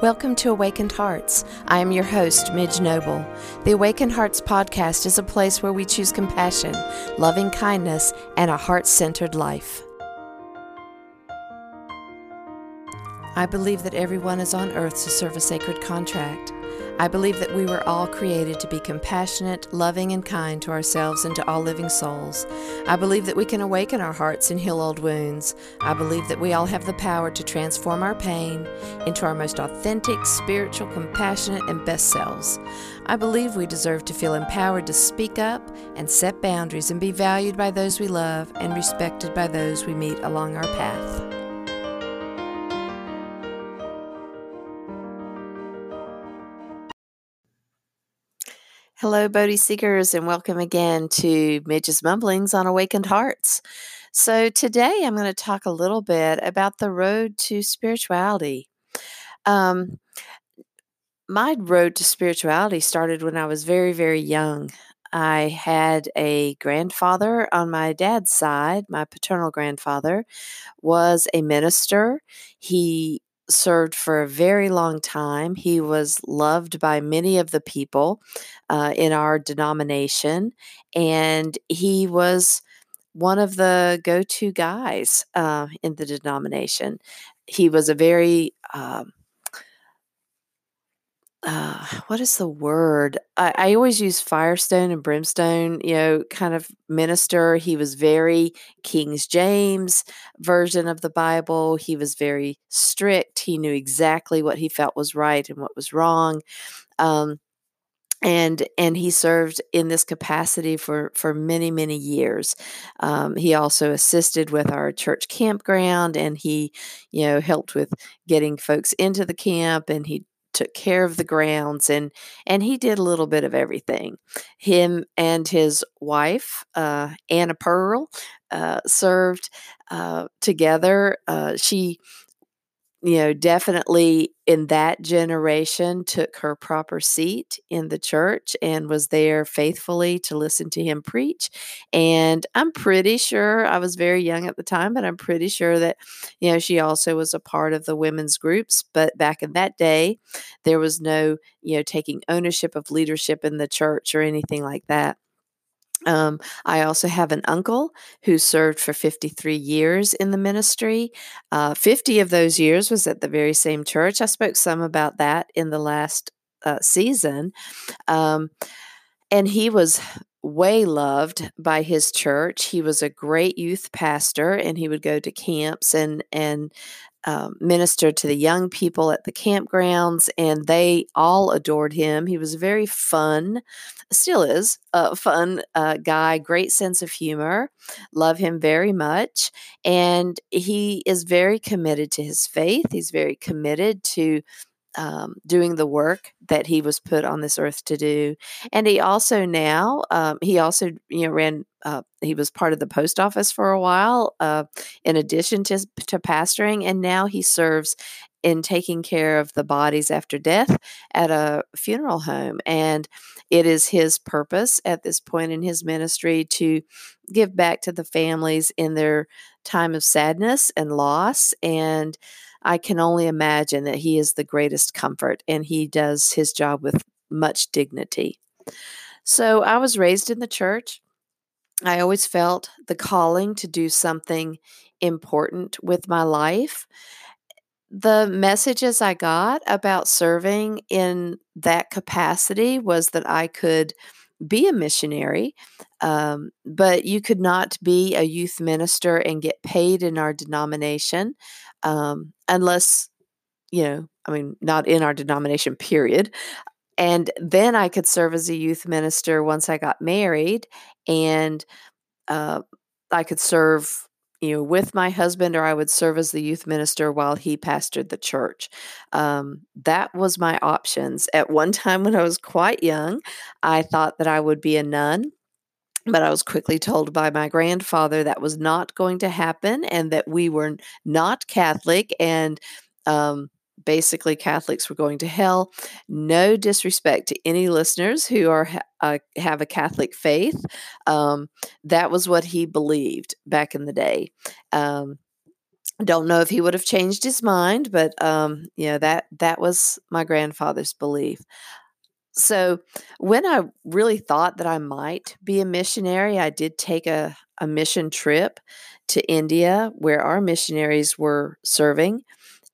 Welcome to Awakened Hearts. I am your host, Midge Noble. The Awakened Hearts podcast is a place where we choose compassion, loving kindness, and a heart centered life. I believe that everyone is on earth to serve a sacred contract. I believe that we were all created to be compassionate, loving, and kind to ourselves and to all living souls. I believe that we can awaken our hearts and heal old wounds. I believe that we all have the power to transform our pain into our most authentic, spiritual, compassionate, and best selves. I believe we deserve to feel empowered to speak up and set boundaries and be valued by those we love and respected by those we meet along our path. Hello, Bodhi Seekers, and welcome again to Midge's Mumblings on Awakened Hearts. So, today I'm going to talk a little bit about the road to spirituality. Um, my road to spirituality started when I was very, very young. I had a grandfather on my dad's side. My paternal grandfather was a minister. He served for a very long time. He was loved by many of the people uh, in our denomination, and he was one of the go to guys uh, in the denomination. He was a very um, uh, what is the word? I, I, always use firestone and brimstone, you know, kind of minister. He was very King's James version of the Bible. He was very strict. He knew exactly what he felt was right and what was wrong. Um, and and he served in this capacity for for many many years. Um, he also assisted with our church campground, and he you know helped with getting folks into the camp, and he took care of the grounds and and he did a little bit of everything. Him and his wife uh, anna pearl uh, served uh, together uh, she you know, definitely in that generation took her proper seat in the church and was there faithfully to listen to him preach. And I'm pretty sure I was very young at the time, but I'm pretty sure that, you know, she also was a part of the women's groups. But back in that day, there was no, you know, taking ownership of leadership in the church or anything like that. Um, I also have an uncle who served for 53 years in the ministry. Uh, 50 of those years was at the very same church. I spoke some about that in the last uh, season. Um, and he was way loved by his church. He was a great youth pastor and he would go to camps and and um, ministered to the young people at the campgrounds, and they all adored him. He was very fun, still is a fun uh, guy, great sense of humor. Love him very much, and he is very committed to his faith. He's very committed to um, doing the work that he was put on this earth to do. And he also now, um, he also, you know, ran, uh, he was part of the post office for a while, uh, in addition to, to pastoring. And now he serves in taking care of the bodies after death at a funeral home. And it is his purpose at this point in his ministry to give back to the families in their time of sadness and loss. And I can only imagine that he is the greatest comfort and he does his job with much dignity. So I was raised in the church. I always felt the calling to do something important with my life. The messages I got about serving in that capacity was that I could be a missionary, um, but you could not be a youth minister and get paid in our denomination um, unless, you know, I mean, not in our denomination, period. And then I could serve as a youth minister once I got married, and uh, I could serve you know, with my husband, or I would serve as the youth minister while he pastored the church. Um, that was my options. At one time, when I was quite young, I thought that I would be a nun. But I was quickly told by my grandfather that was not going to happen and that we were not Catholic and um, basically Catholics were going to hell. No disrespect to any listeners who are uh, have a Catholic faith. Um, that was what he believed back in the day. Um, Don't know if he would have changed his mind, but um, you know that that was my grandfather's belief. So when I really thought that I might be a missionary, I did take a, a mission trip to India where our missionaries were serving,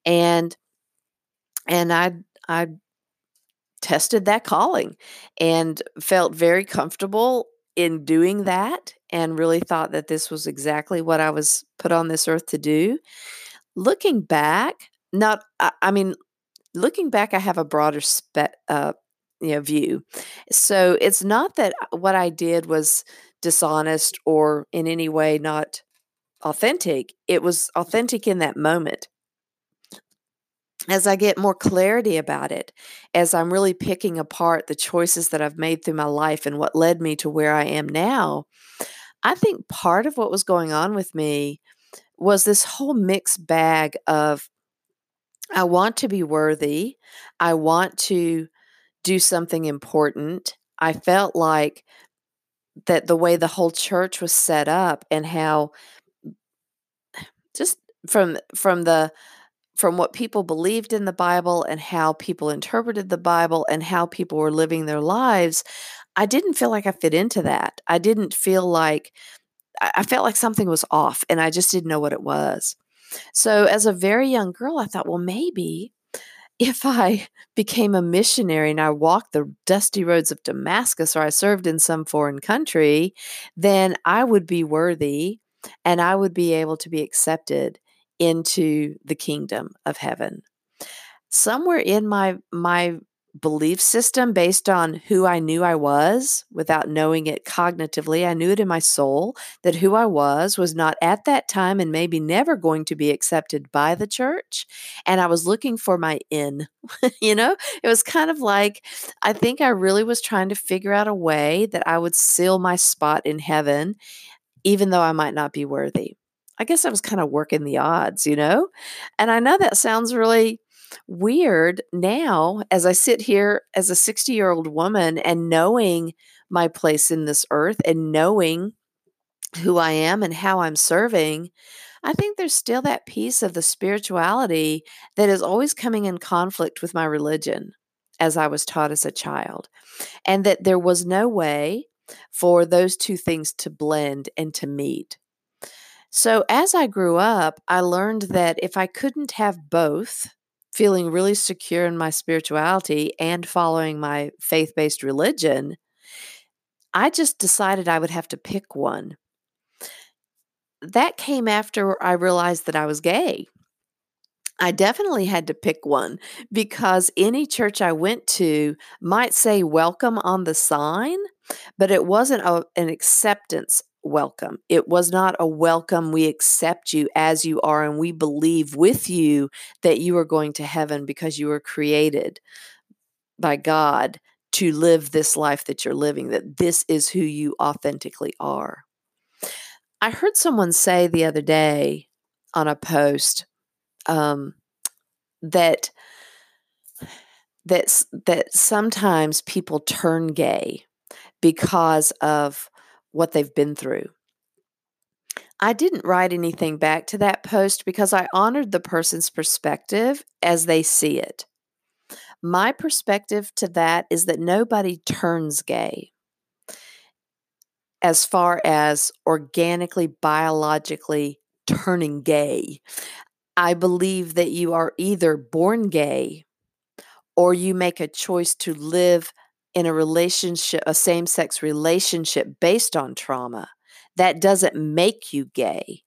and and I I tested that calling and felt very comfortable in doing that and really thought that this was exactly what I was put on this earth to do. Looking back, not I, I mean, looking back, I have a broader spe- uh, you know view. So it's not that uh, what I did was dishonest or in any way not authentic. It was authentic in that moment as I get more clarity about it, as I'm really picking apart the choices that I've made through my life and what led me to where I am now, I think part of what was going on with me was this whole mixed bag of I want to be worthy, I want to do something important. I felt like that the way the whole church was set up and how just from from the from what people believed in the Bible and how people interpreted the Bible and how people were living their lives, I didn't feel like I fit into that. I didn't feel like I felt like something was off and I just didn't know what it was. So, as a very young girl, I thought, well, maybe if I became a missionary and I walked the dusty roads of Damascus or I served in some foreign country, then I would be worthy and I would be able to be accepted into the kingdom of heaven. Somewhere in my my belief system based on who I knew I was without knowing it cognitively. I knew it in my soul that who I was was not at that time and maybe never going to be accepted by the church. And I was looking for my in. you know, it was kind of like I think I really was trying to figure out a way that I would seal my spot in heaven, even though I might not be worthy. I guess I was kind of working the odds, you know? And I know that sounds really weird now as I sit here as a 60 year old woman and knowing my place in this earth and knowing who I am and how I'm serving. I think there's still that piece of the spirituality that is always coming in conflict with my religion as I was taught as a child. And that there was no way for those two things to blend and to meet. So as I grew up, I learned that if I couldn't have both, feeling really secure in my spirituality and following my faith based religion, I just decided I would have to pick one. That came after I realized that I was gay. I definitely had to pick one because any church I went to might say welcome on the sign, but it wasn't a, an acceptance welcome. It was not a welcome, we accept you as you are, and we believe with you that you are going to heaven because you were created by God to live this life that you're living, that this is who you authentically are. I heard someone say the other day on a post um, that that that sometimes people turn gay because of what they've been through. I didn't write anything back to that post because I honored the person's perspective as they see it. My perspective to that is that nobody turns gay as far as organically, biologically turning gay. I believe that you are either born gay or you make a choice to live in a relationship, a same sex relationship based on trauma, that doesn't make you gay.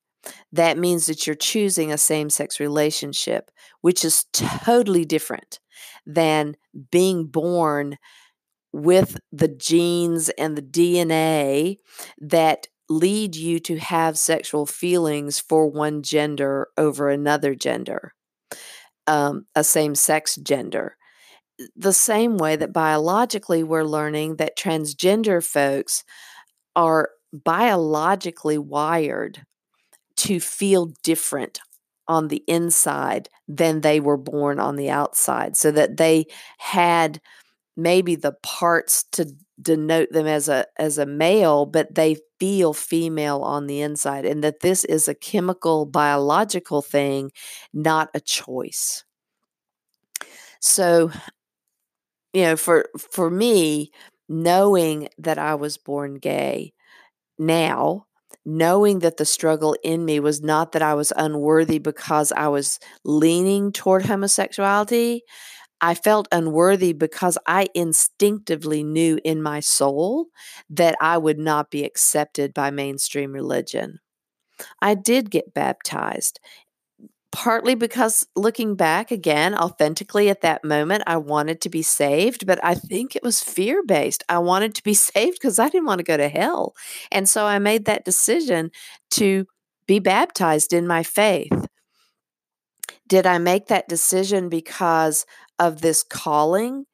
That means that you're choosing a same sex relationship, which is totally different than being born with the genes and the DNA that lead you to have sexual feelings for one gender over another gender, um, a same sex gender the same way that biologically we're learning that transgender folks are biologically wired to feel different on the inside than they were born on the outside, so that they had maybe the parts to denote them as a as a male but they feel female on the inside and that this is a chemical biological thing not a choice. So you know for for me knowing that I was born gay now knowing that the struggle in me was not that I was unworthy because I was leaning toward homosexuality I felt unworthy because I instinctively knew in my soul that I would not be accepted by mainstream religion. I did get baptized, partly because looking back again, authentically at that moment, I wanted to be saved, but I think it was fear based. I wanted to be saved because I didn't want to go to hell. And so I made that decision to be baptized in my faith. Did I make that decision because of this calling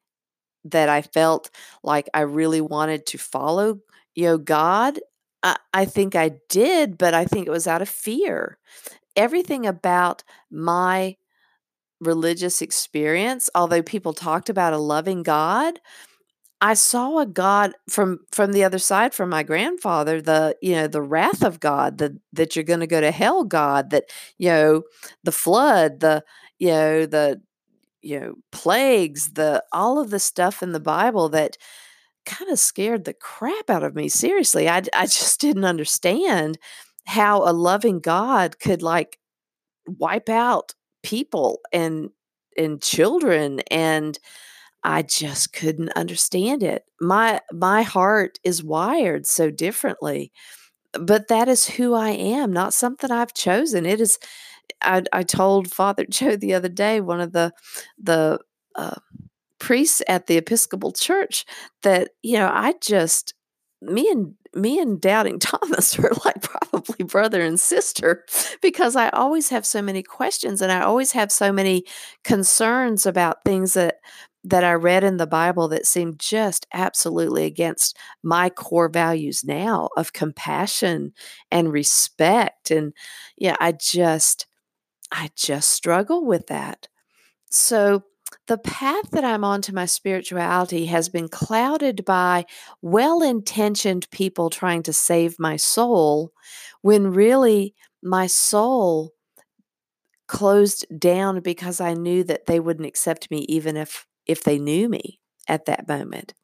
that I felt like I really wanted to follow, you know, God? I, I think I did, but I think it was out of fear. Everything about my religious experience, although people talked about a loving God, I saw a God from from the other side from my grandfather, the you know the wrath of God, the that you're going to go to hell, God, that you know the flood, the you know the you know plagues, the all of the stuff in the Bible that kind of scared the crap out of me. Seriously, I I just didn't understand how a loving God could like wipe out people and and children and I just couldn't understand it. My my heart is wired so differently. But that is who I am, not something I've chosen. It is I, I told Father Joe the other day, one of the the uh, priests at the Episcopal Church, that you know I just me and me and doubting Thomas are like probably brother and sister because I always have so many questions and I always have so many concerns about things that that I read in the Bible that seemed just absolutely against my core values now of compassion and respect and yeah I just I just struggle with that. So the path that I'm on to my spirituality has been clouded by well intentioned people trying to save my soul when really my soul closed down because I knew that they wouldn't accept me even if if they knew me at that moment.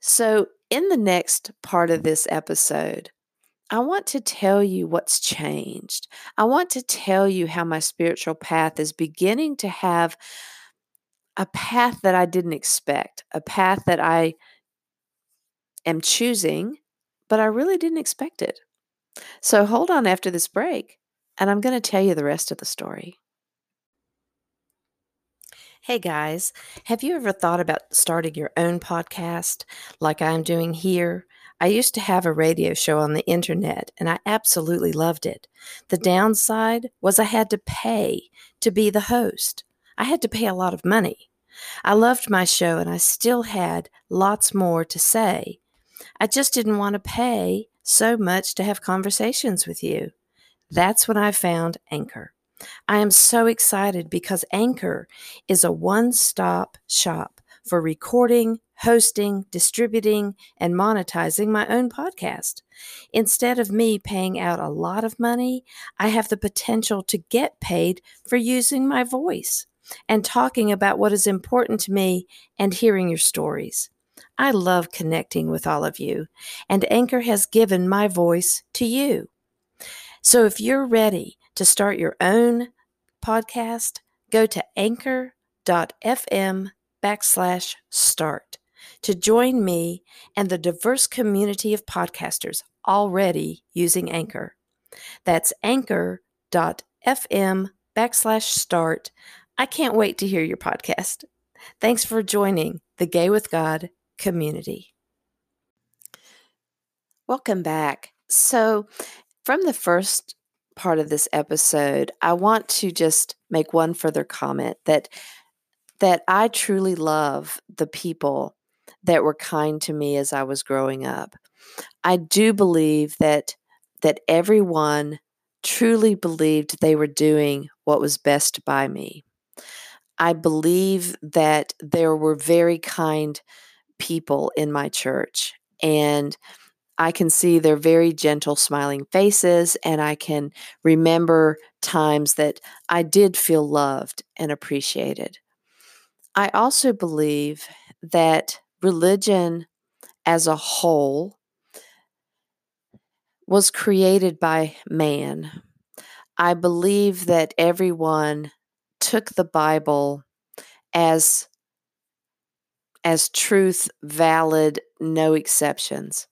So in the next part of this episode, I want to tell you what's changed. I want to tell you how my spiritual path is beginning to have a path that I didn't expect, a path that I am choosing, but I really didn't expect it. So hold on after this break, and I'm going to tell you the rest of the story. Hey guys, have you ever thought about starting your own podcast like I'm doing here? I used to have a radio show on the internet and I absolutely loved it. The downside was I had to pay to be the host. I had to pay a lot of money. I loved my show and I still had lots more to say. I just didn't want to pay so much to have conversations with you. That's when I found Anchor. I am so excited because Anchor is a one stop shop for recording, hosting, distributing, and monetizing my own podcast. Instead of me paying out a lot of money, I have the potential to get paid for using my voice and talking about what is important to me and hearing your stories. I love connecting with all of you, and Anchor has given my voice to you. So if you're ready to start your own podcast, go to anchor.fm backslash start to join me and the diverse community of podcasters already using Anchor. That's anchor.fm backslash start. I can't wait to hear your podcast. Thanks for joining the Gay with God community. Welcome back. So, from the first part of this episode, I want to just make one further comment that that I truly love the people that were kind to me as I was growing up. I do believe that that everyone truly believed they were doing what was best by me. I believe that there were very kind people in my church, and I can see their very gentle, smiling faces, and I can remember times that I did feel loved and appreciated. I also believe that religion as a whole was created by man. I believe that everyone took the Bible as as truth valid no exceptions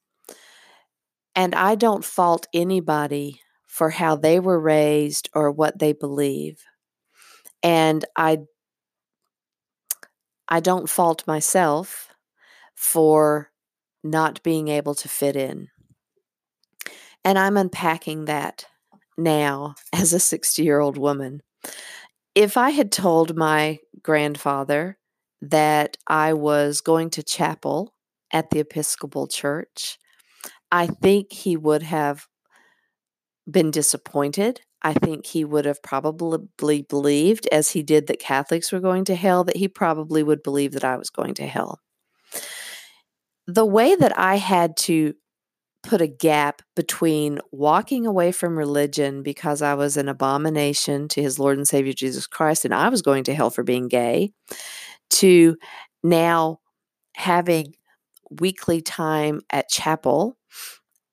and I don't fault anybody for how they were raised or what they believe. And I I don't fault myself for not being able to fit in. And I'm unpacking that now as a 60 year old woman. If I had told my grandfather that I was going to chapel at the Episcopal Church I think he would have been disappointed. I think he would have probably believed, as he did that Catholics were going to hell, that he probably would believe that I was going to hell. The way that I had to put a gap between walking away from religion because I was an abomination to his Lord and Savior Jesus Christ and I was going to hell for being gay, to now having weekly time at chapel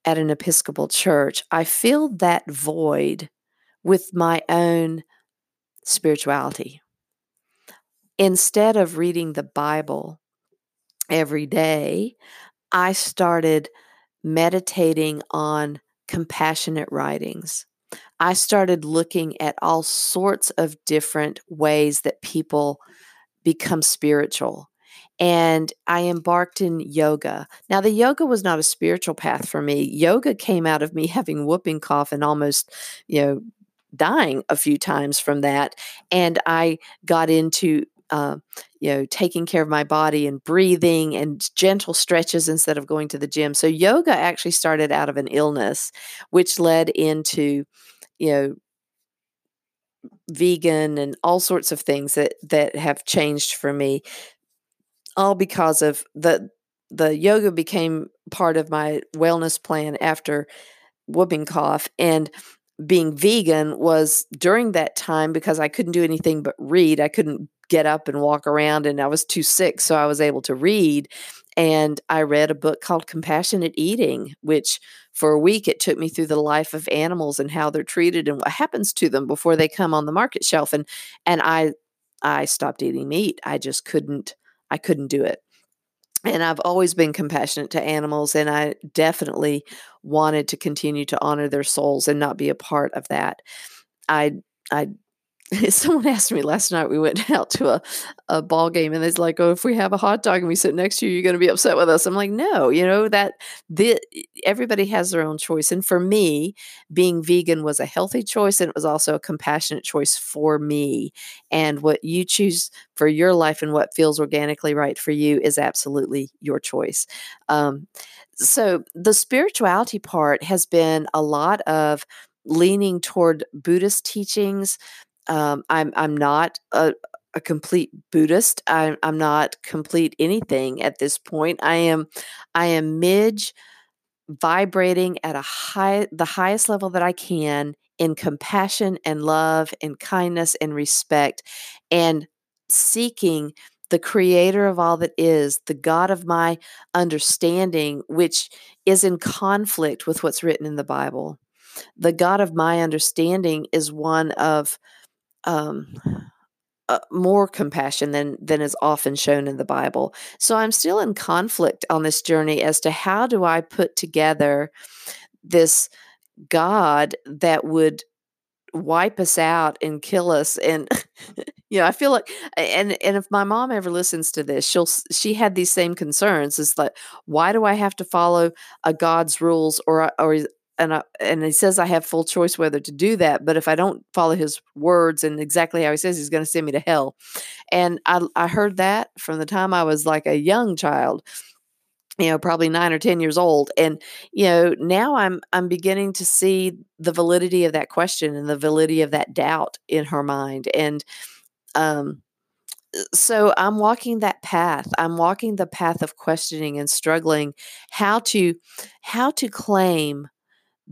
at an Episcopal church, I filled that void with my own spirituality. Instead of reading the Bible every day, I started meditating on compassionate writings. I started looking at all sorts of different ways that people become spiritual and I embarked in yoga. Now, the yoga was not a spiritual path for me. Yoga came out of me having whooping cough and almost, you know, dying a few times from that. And I got into, uh, you know, taking care of my body and breathing and gentle stretches instead of going to the gym. So, yoga actually started out of an illness, which led into, you know, vegan and all sorts of things that that have changed for me all because of the the yoga became part of my wellness plan after whooping cough and being vegan was during that time because I couldn't do anything but read. I couldn't get up and walk around and I was too sick so I was able to read and I read a book called Compassionate Eating which for a week it took me through the life of animals and how they're treated and what happens to them before they come on the market shelf and and I I stopped eating meat. I just couldn't I couldn't do it. And I've always been compassionate to animals, and I definitely wanted to continue to honor their souls and not be a part of that. I I someone asked me last night we went out to a, a ball game and it's like oh if we have a hot dog and we sit next to you you're going to be upset with us. I'm like no you know that the, everybody has their own choice. And for me being vegan was a healthy choice and it was also a compassionate choice for me. And what you choose for your life and what feels organically right for you is absolutely your choice. Um, so the spirituality part has been a lot of leaning toward Buddhist teachings, um, I'm I'm not a, a complete Buddhist. I'm I'm not complete anything at this point. I am I am midge vibrating at a high the highest level that I can in compassion and love and kindness and respect and seeking the creator of all that is, the God of my understanding, which is in conflict with what's written in the Bible. The God of my understanding is one of um, uh, more compassion than than is often shown in the Bible. So I'm still in conflict on this journey as to how do I put together this God that would wipe us out and kill us and you know i feel like and and if my mom ever listens to this she'll she had these same concerns it's like why do i have to follow a god's rules or or and I, and he says I have full choice whether to do that. But if I don't follow his words and exactly how he says, he's going to send me to hell. And I I heard that from the time I was like a young child, you know, probably nine or ten years old. And you know, now I'm I'm beginning to see the validity of that question and the validity of that doubt in her mind. And um, so I'm walking that path. I'm walking the path of questioning and struggling how to how to claim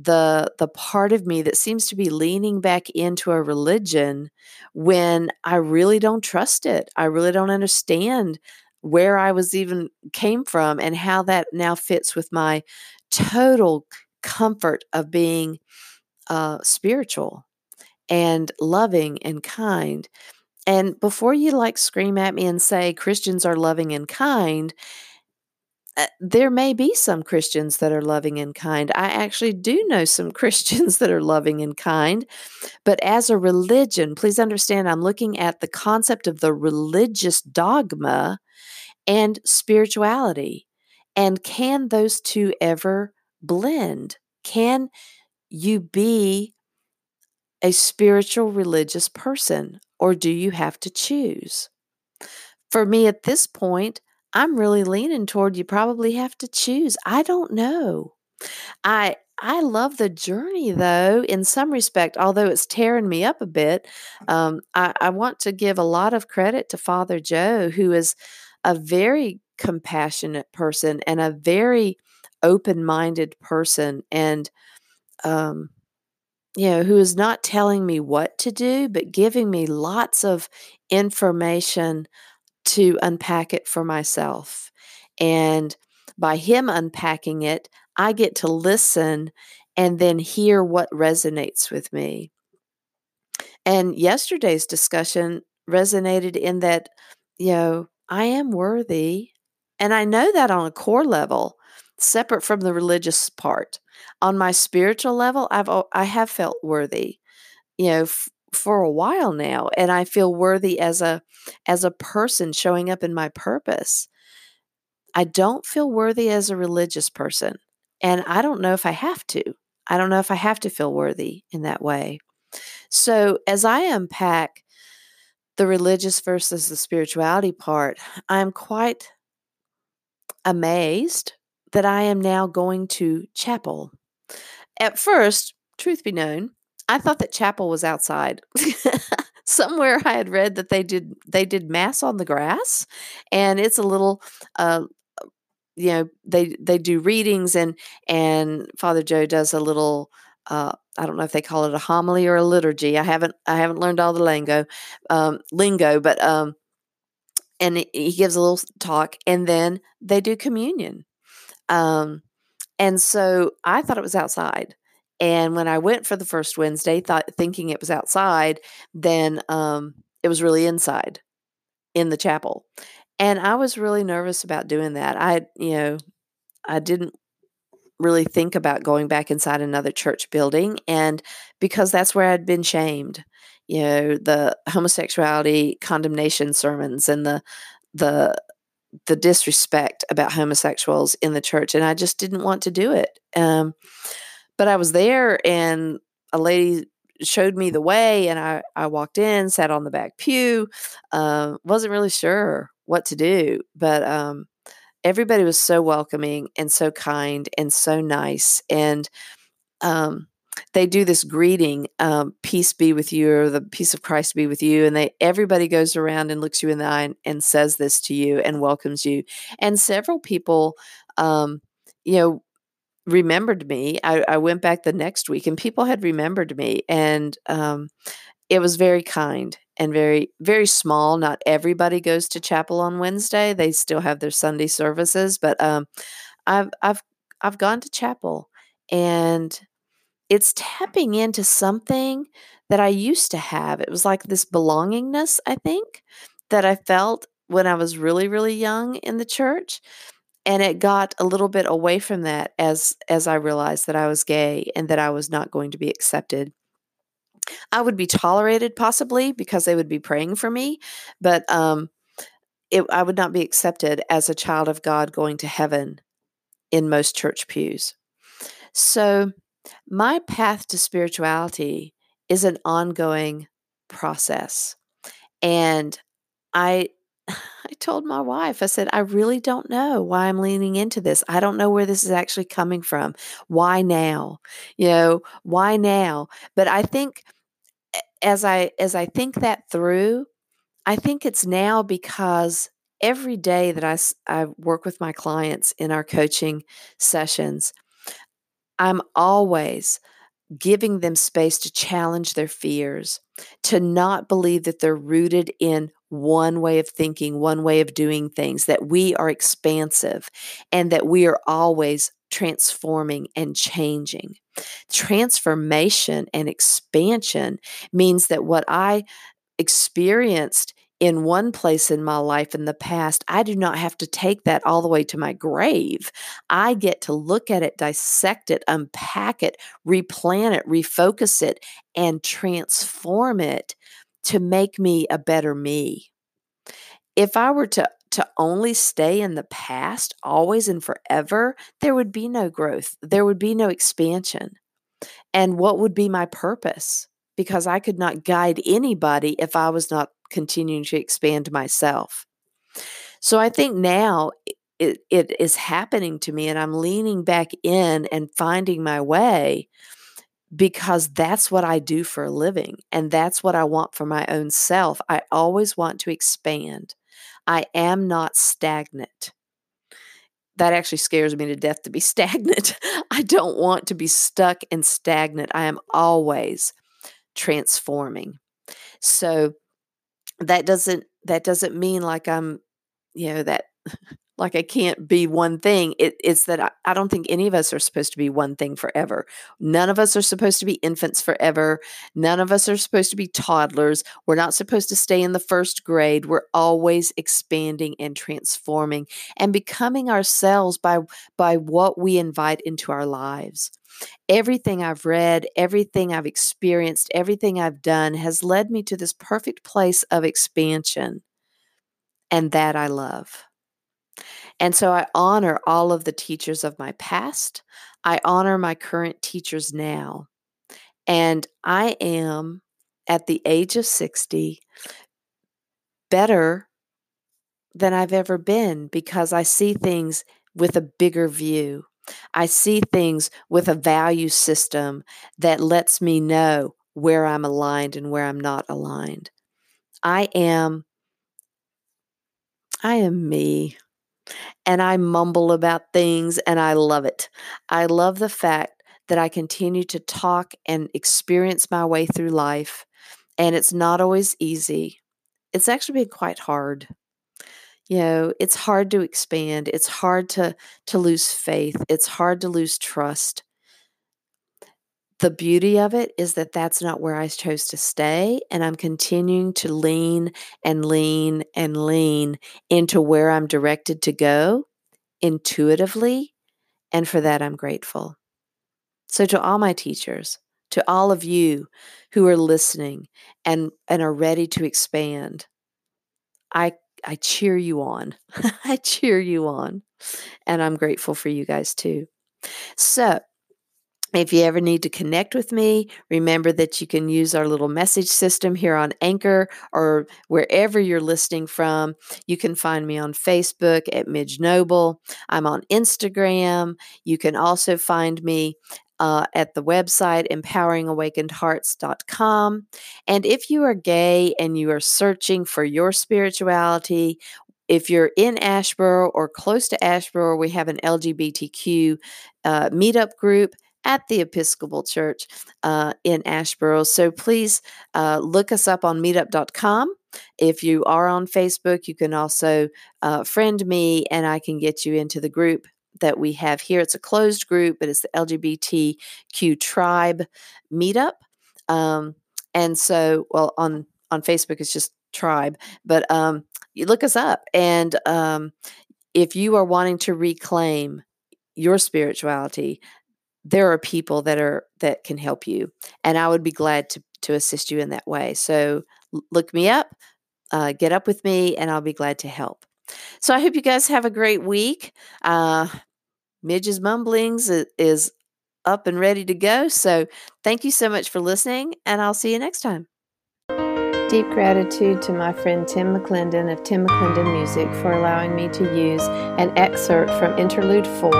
the the part of me that seems to be leaning back into a religion when I really don't trust it. I really don't understand where I was even came from and how that now fits with my total comfort of being uh, spiritual and loving and kind. And before you like scream at me and say Christians are loving and kind, Uh, there may be some Christians that are loving and kind. I actually do know some Christians that are loving and kind. But as a religion, please understand, I'm looking at the concept of the religious dogma and spirituality. And can those two ever blend? Can you be a spiritual religious person, or do you have to choose? For me at this point, I'm really leaning toward you probably have to choose. I don't know. I I love the journey though, in some respect, although it's tearing me up a bit. Um, I, I want to give a lot of credit to Father Joe, who is a very compassionate person and a very open minded person. And um, you know, who is not telling me what to do, but giving me lots of information to unpack it for myself. And by him unpacking it, I get to listen and then hear what resonates with me. And yesterday's discussion resonated in that, you know, I am worthy. And I know that on a core level, separate from the religious part on my spiritual level, I've I have felt worthy, you know, f- for a while now, and I feel worthy as a as a person showing up in my purpose. I don't feel worthy as a religious person, and I don't know if I have to. I don't know if I have to feel worthy in that way. So, as I unpack the religious versus the spirituality part, I'm quite amazed that I am now going to chapel. At first, truth be known, I thought that chapel was outside. Somewhere I had read that they did they did mass on the grass, and it's a little, uh, you know, they they do readings and and Father Joe does a little. Uh, I don't know if they call it a homily or a liturgy. I haven't I haven't learned all the lingo, um, lingo, but um, and he gives a little talk, and then they do communion. Um, and so I thought it was outside. And when I went for the first Wednesday, thought thinking it was outside, then um, it was really inside in the chapel. And I was really nervous about doing that. I, you know, I didn't really think about going back inside another church building and because that's where I'd been shamed. You know, the homosexuality condemnation sermons and the the the disrespect about homosexuals in the church, and I just didn't want to do it. Um, but I was there, and a lady showed me the way, and I I walked in, sat on the back pew, uh, wasn't really sure what to do, but um, everybody was so welcoming and so kind and so nice, and um, they do this greeting, um, "Peace be with you," or "The peace of Christ be with you," and they everybody goes around and looks you in the eye and, and says this to you and welcomes you. And several people, um, you know, remembered me. I, I, went back the next week, and people had remembered me, and um, it was very kind and very very small. Not everybody goes to chapel on Wednesday; they still have their Sunday services, but um, I've I've I've gone to chapel and it's tapping into something that I used to have. It was like this belongingness, I think, that I felt when I was really, really young in the church. And it got a little bit away from that as as I realized that I was gay and that I was not going to be accepted. I would be tolerated possibly because they would be praying for me, but um, it, I would not be accepted as a child of God going to heaven in most church pews. So my path to spirituality is an ongoing process. And I I told my wife, I said, I really don't know why I'm leaning into this. I don't know where this is actually coming from. Why now? You know, why now? But I think as I as I think that through, I think it's now because every day that I, I work with my clients in our coaching sessions, I'm always giving them space to challenge their fears, to not believe that they're rooted in one way of thinking, one way of doing things, that we are expansive and that we are always transforming and changing. Transformation and expansion means that what I experienced in one place in my life in the past, I do not have to take that all the way to my grave. I get to look at it, dissect it, unpack it, replan it, refocus it, and transform it to make me a better me. If I were to to only stay in the past always and forever, there would be no growth. There would be no expansion. And what would be my purpose? Because I could not guide anybody if I was not continuing to expand myself. So I think now it, it is happening to me, and I'm leaning back in and finding my way because that's what I do for a living. And that's what I want for my own self. I always want to expand. I am not stagnant. That actually scares me to death to be stagnant. I don't want to be stuck and stagnant. I am always transforming. So that doesn't that doesn't mean like I'm, you know, that like I can't be one thing. It, it's that I, I, don't think any of us are supposed to be one thing forever. None of us are supposed to be infants forever. None of us are supposed to be toddlers. We're not supposed to stay in the first grade. We're always expanding and transforming and becoming ourselves by by what we invite into our lives. Everything I've read, everything I've experienced, everything I've done has led me to this perfect place of expansion. And that I love. And so I honor all of the teachers of my past. I honor my current teachers now. And I am, at the age of 60, better than I've ever been because I see things with a bigger view. I see things with a value system that lets me know where I'm aligned and where I'm not aligned. I am I am me. And I mumble about things and I love it. I love the fact that I continue to talk and experience my way through life and it's not always easy. It's actually been quite hard you know it's hard to expand it's hard to to lose faith it's hard to lose trust the beauty of it is that that's not where I chose to stay. And I'm continuing to lean and lean and lean into where I'm directed to go intuitively. And for that, I'm grateful. So, to all my teachers, to all of you who are listening and, and are ready to expand, I I cheer you on. I cheer you on. And I'm grateful for you guys too. So, if you ever need to connect with me, remember that you can use our little message system here on Anchor or wherever you're listening from. You can find me on Facebook at Midge Noble. I'm on Instagram. You can also find me uh, at the website empoweringawakenedhearts.com. And if you are gay and you are searching for your spirituality, if you're in Asheboro or close to Asheboro, we have an LGBTQ uh, meetup group at the Episcopal Church uh, in Asheboro. So please uh, look us up on meetup.com. If you are on Facebook, you can also uh, friend me and I can get you into the group that we have here. It's a closed group, but it's the LGBTQ tribe meetup. Um, and so, well, on on Facebook, it's just tribe, but um, you look us up. And um, if you are wanting to reclaim your spirituality, there are people that are that can help you, and I would be glad to to assist you in that way. So look me up, uh, get up with me, and I'll be glad to help. So I hope you guys have a great week. Uh, Midge's Mumblings is up and ready to go. So thank you so much for listening, and I'll see you next time. Deep gratitude to my friend Tim McClendon of Tim McClendon Music for allowing me to use an excerpt from Interlude 4,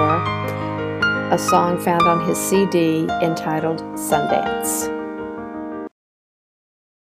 a song found on his CD entitled Sundance.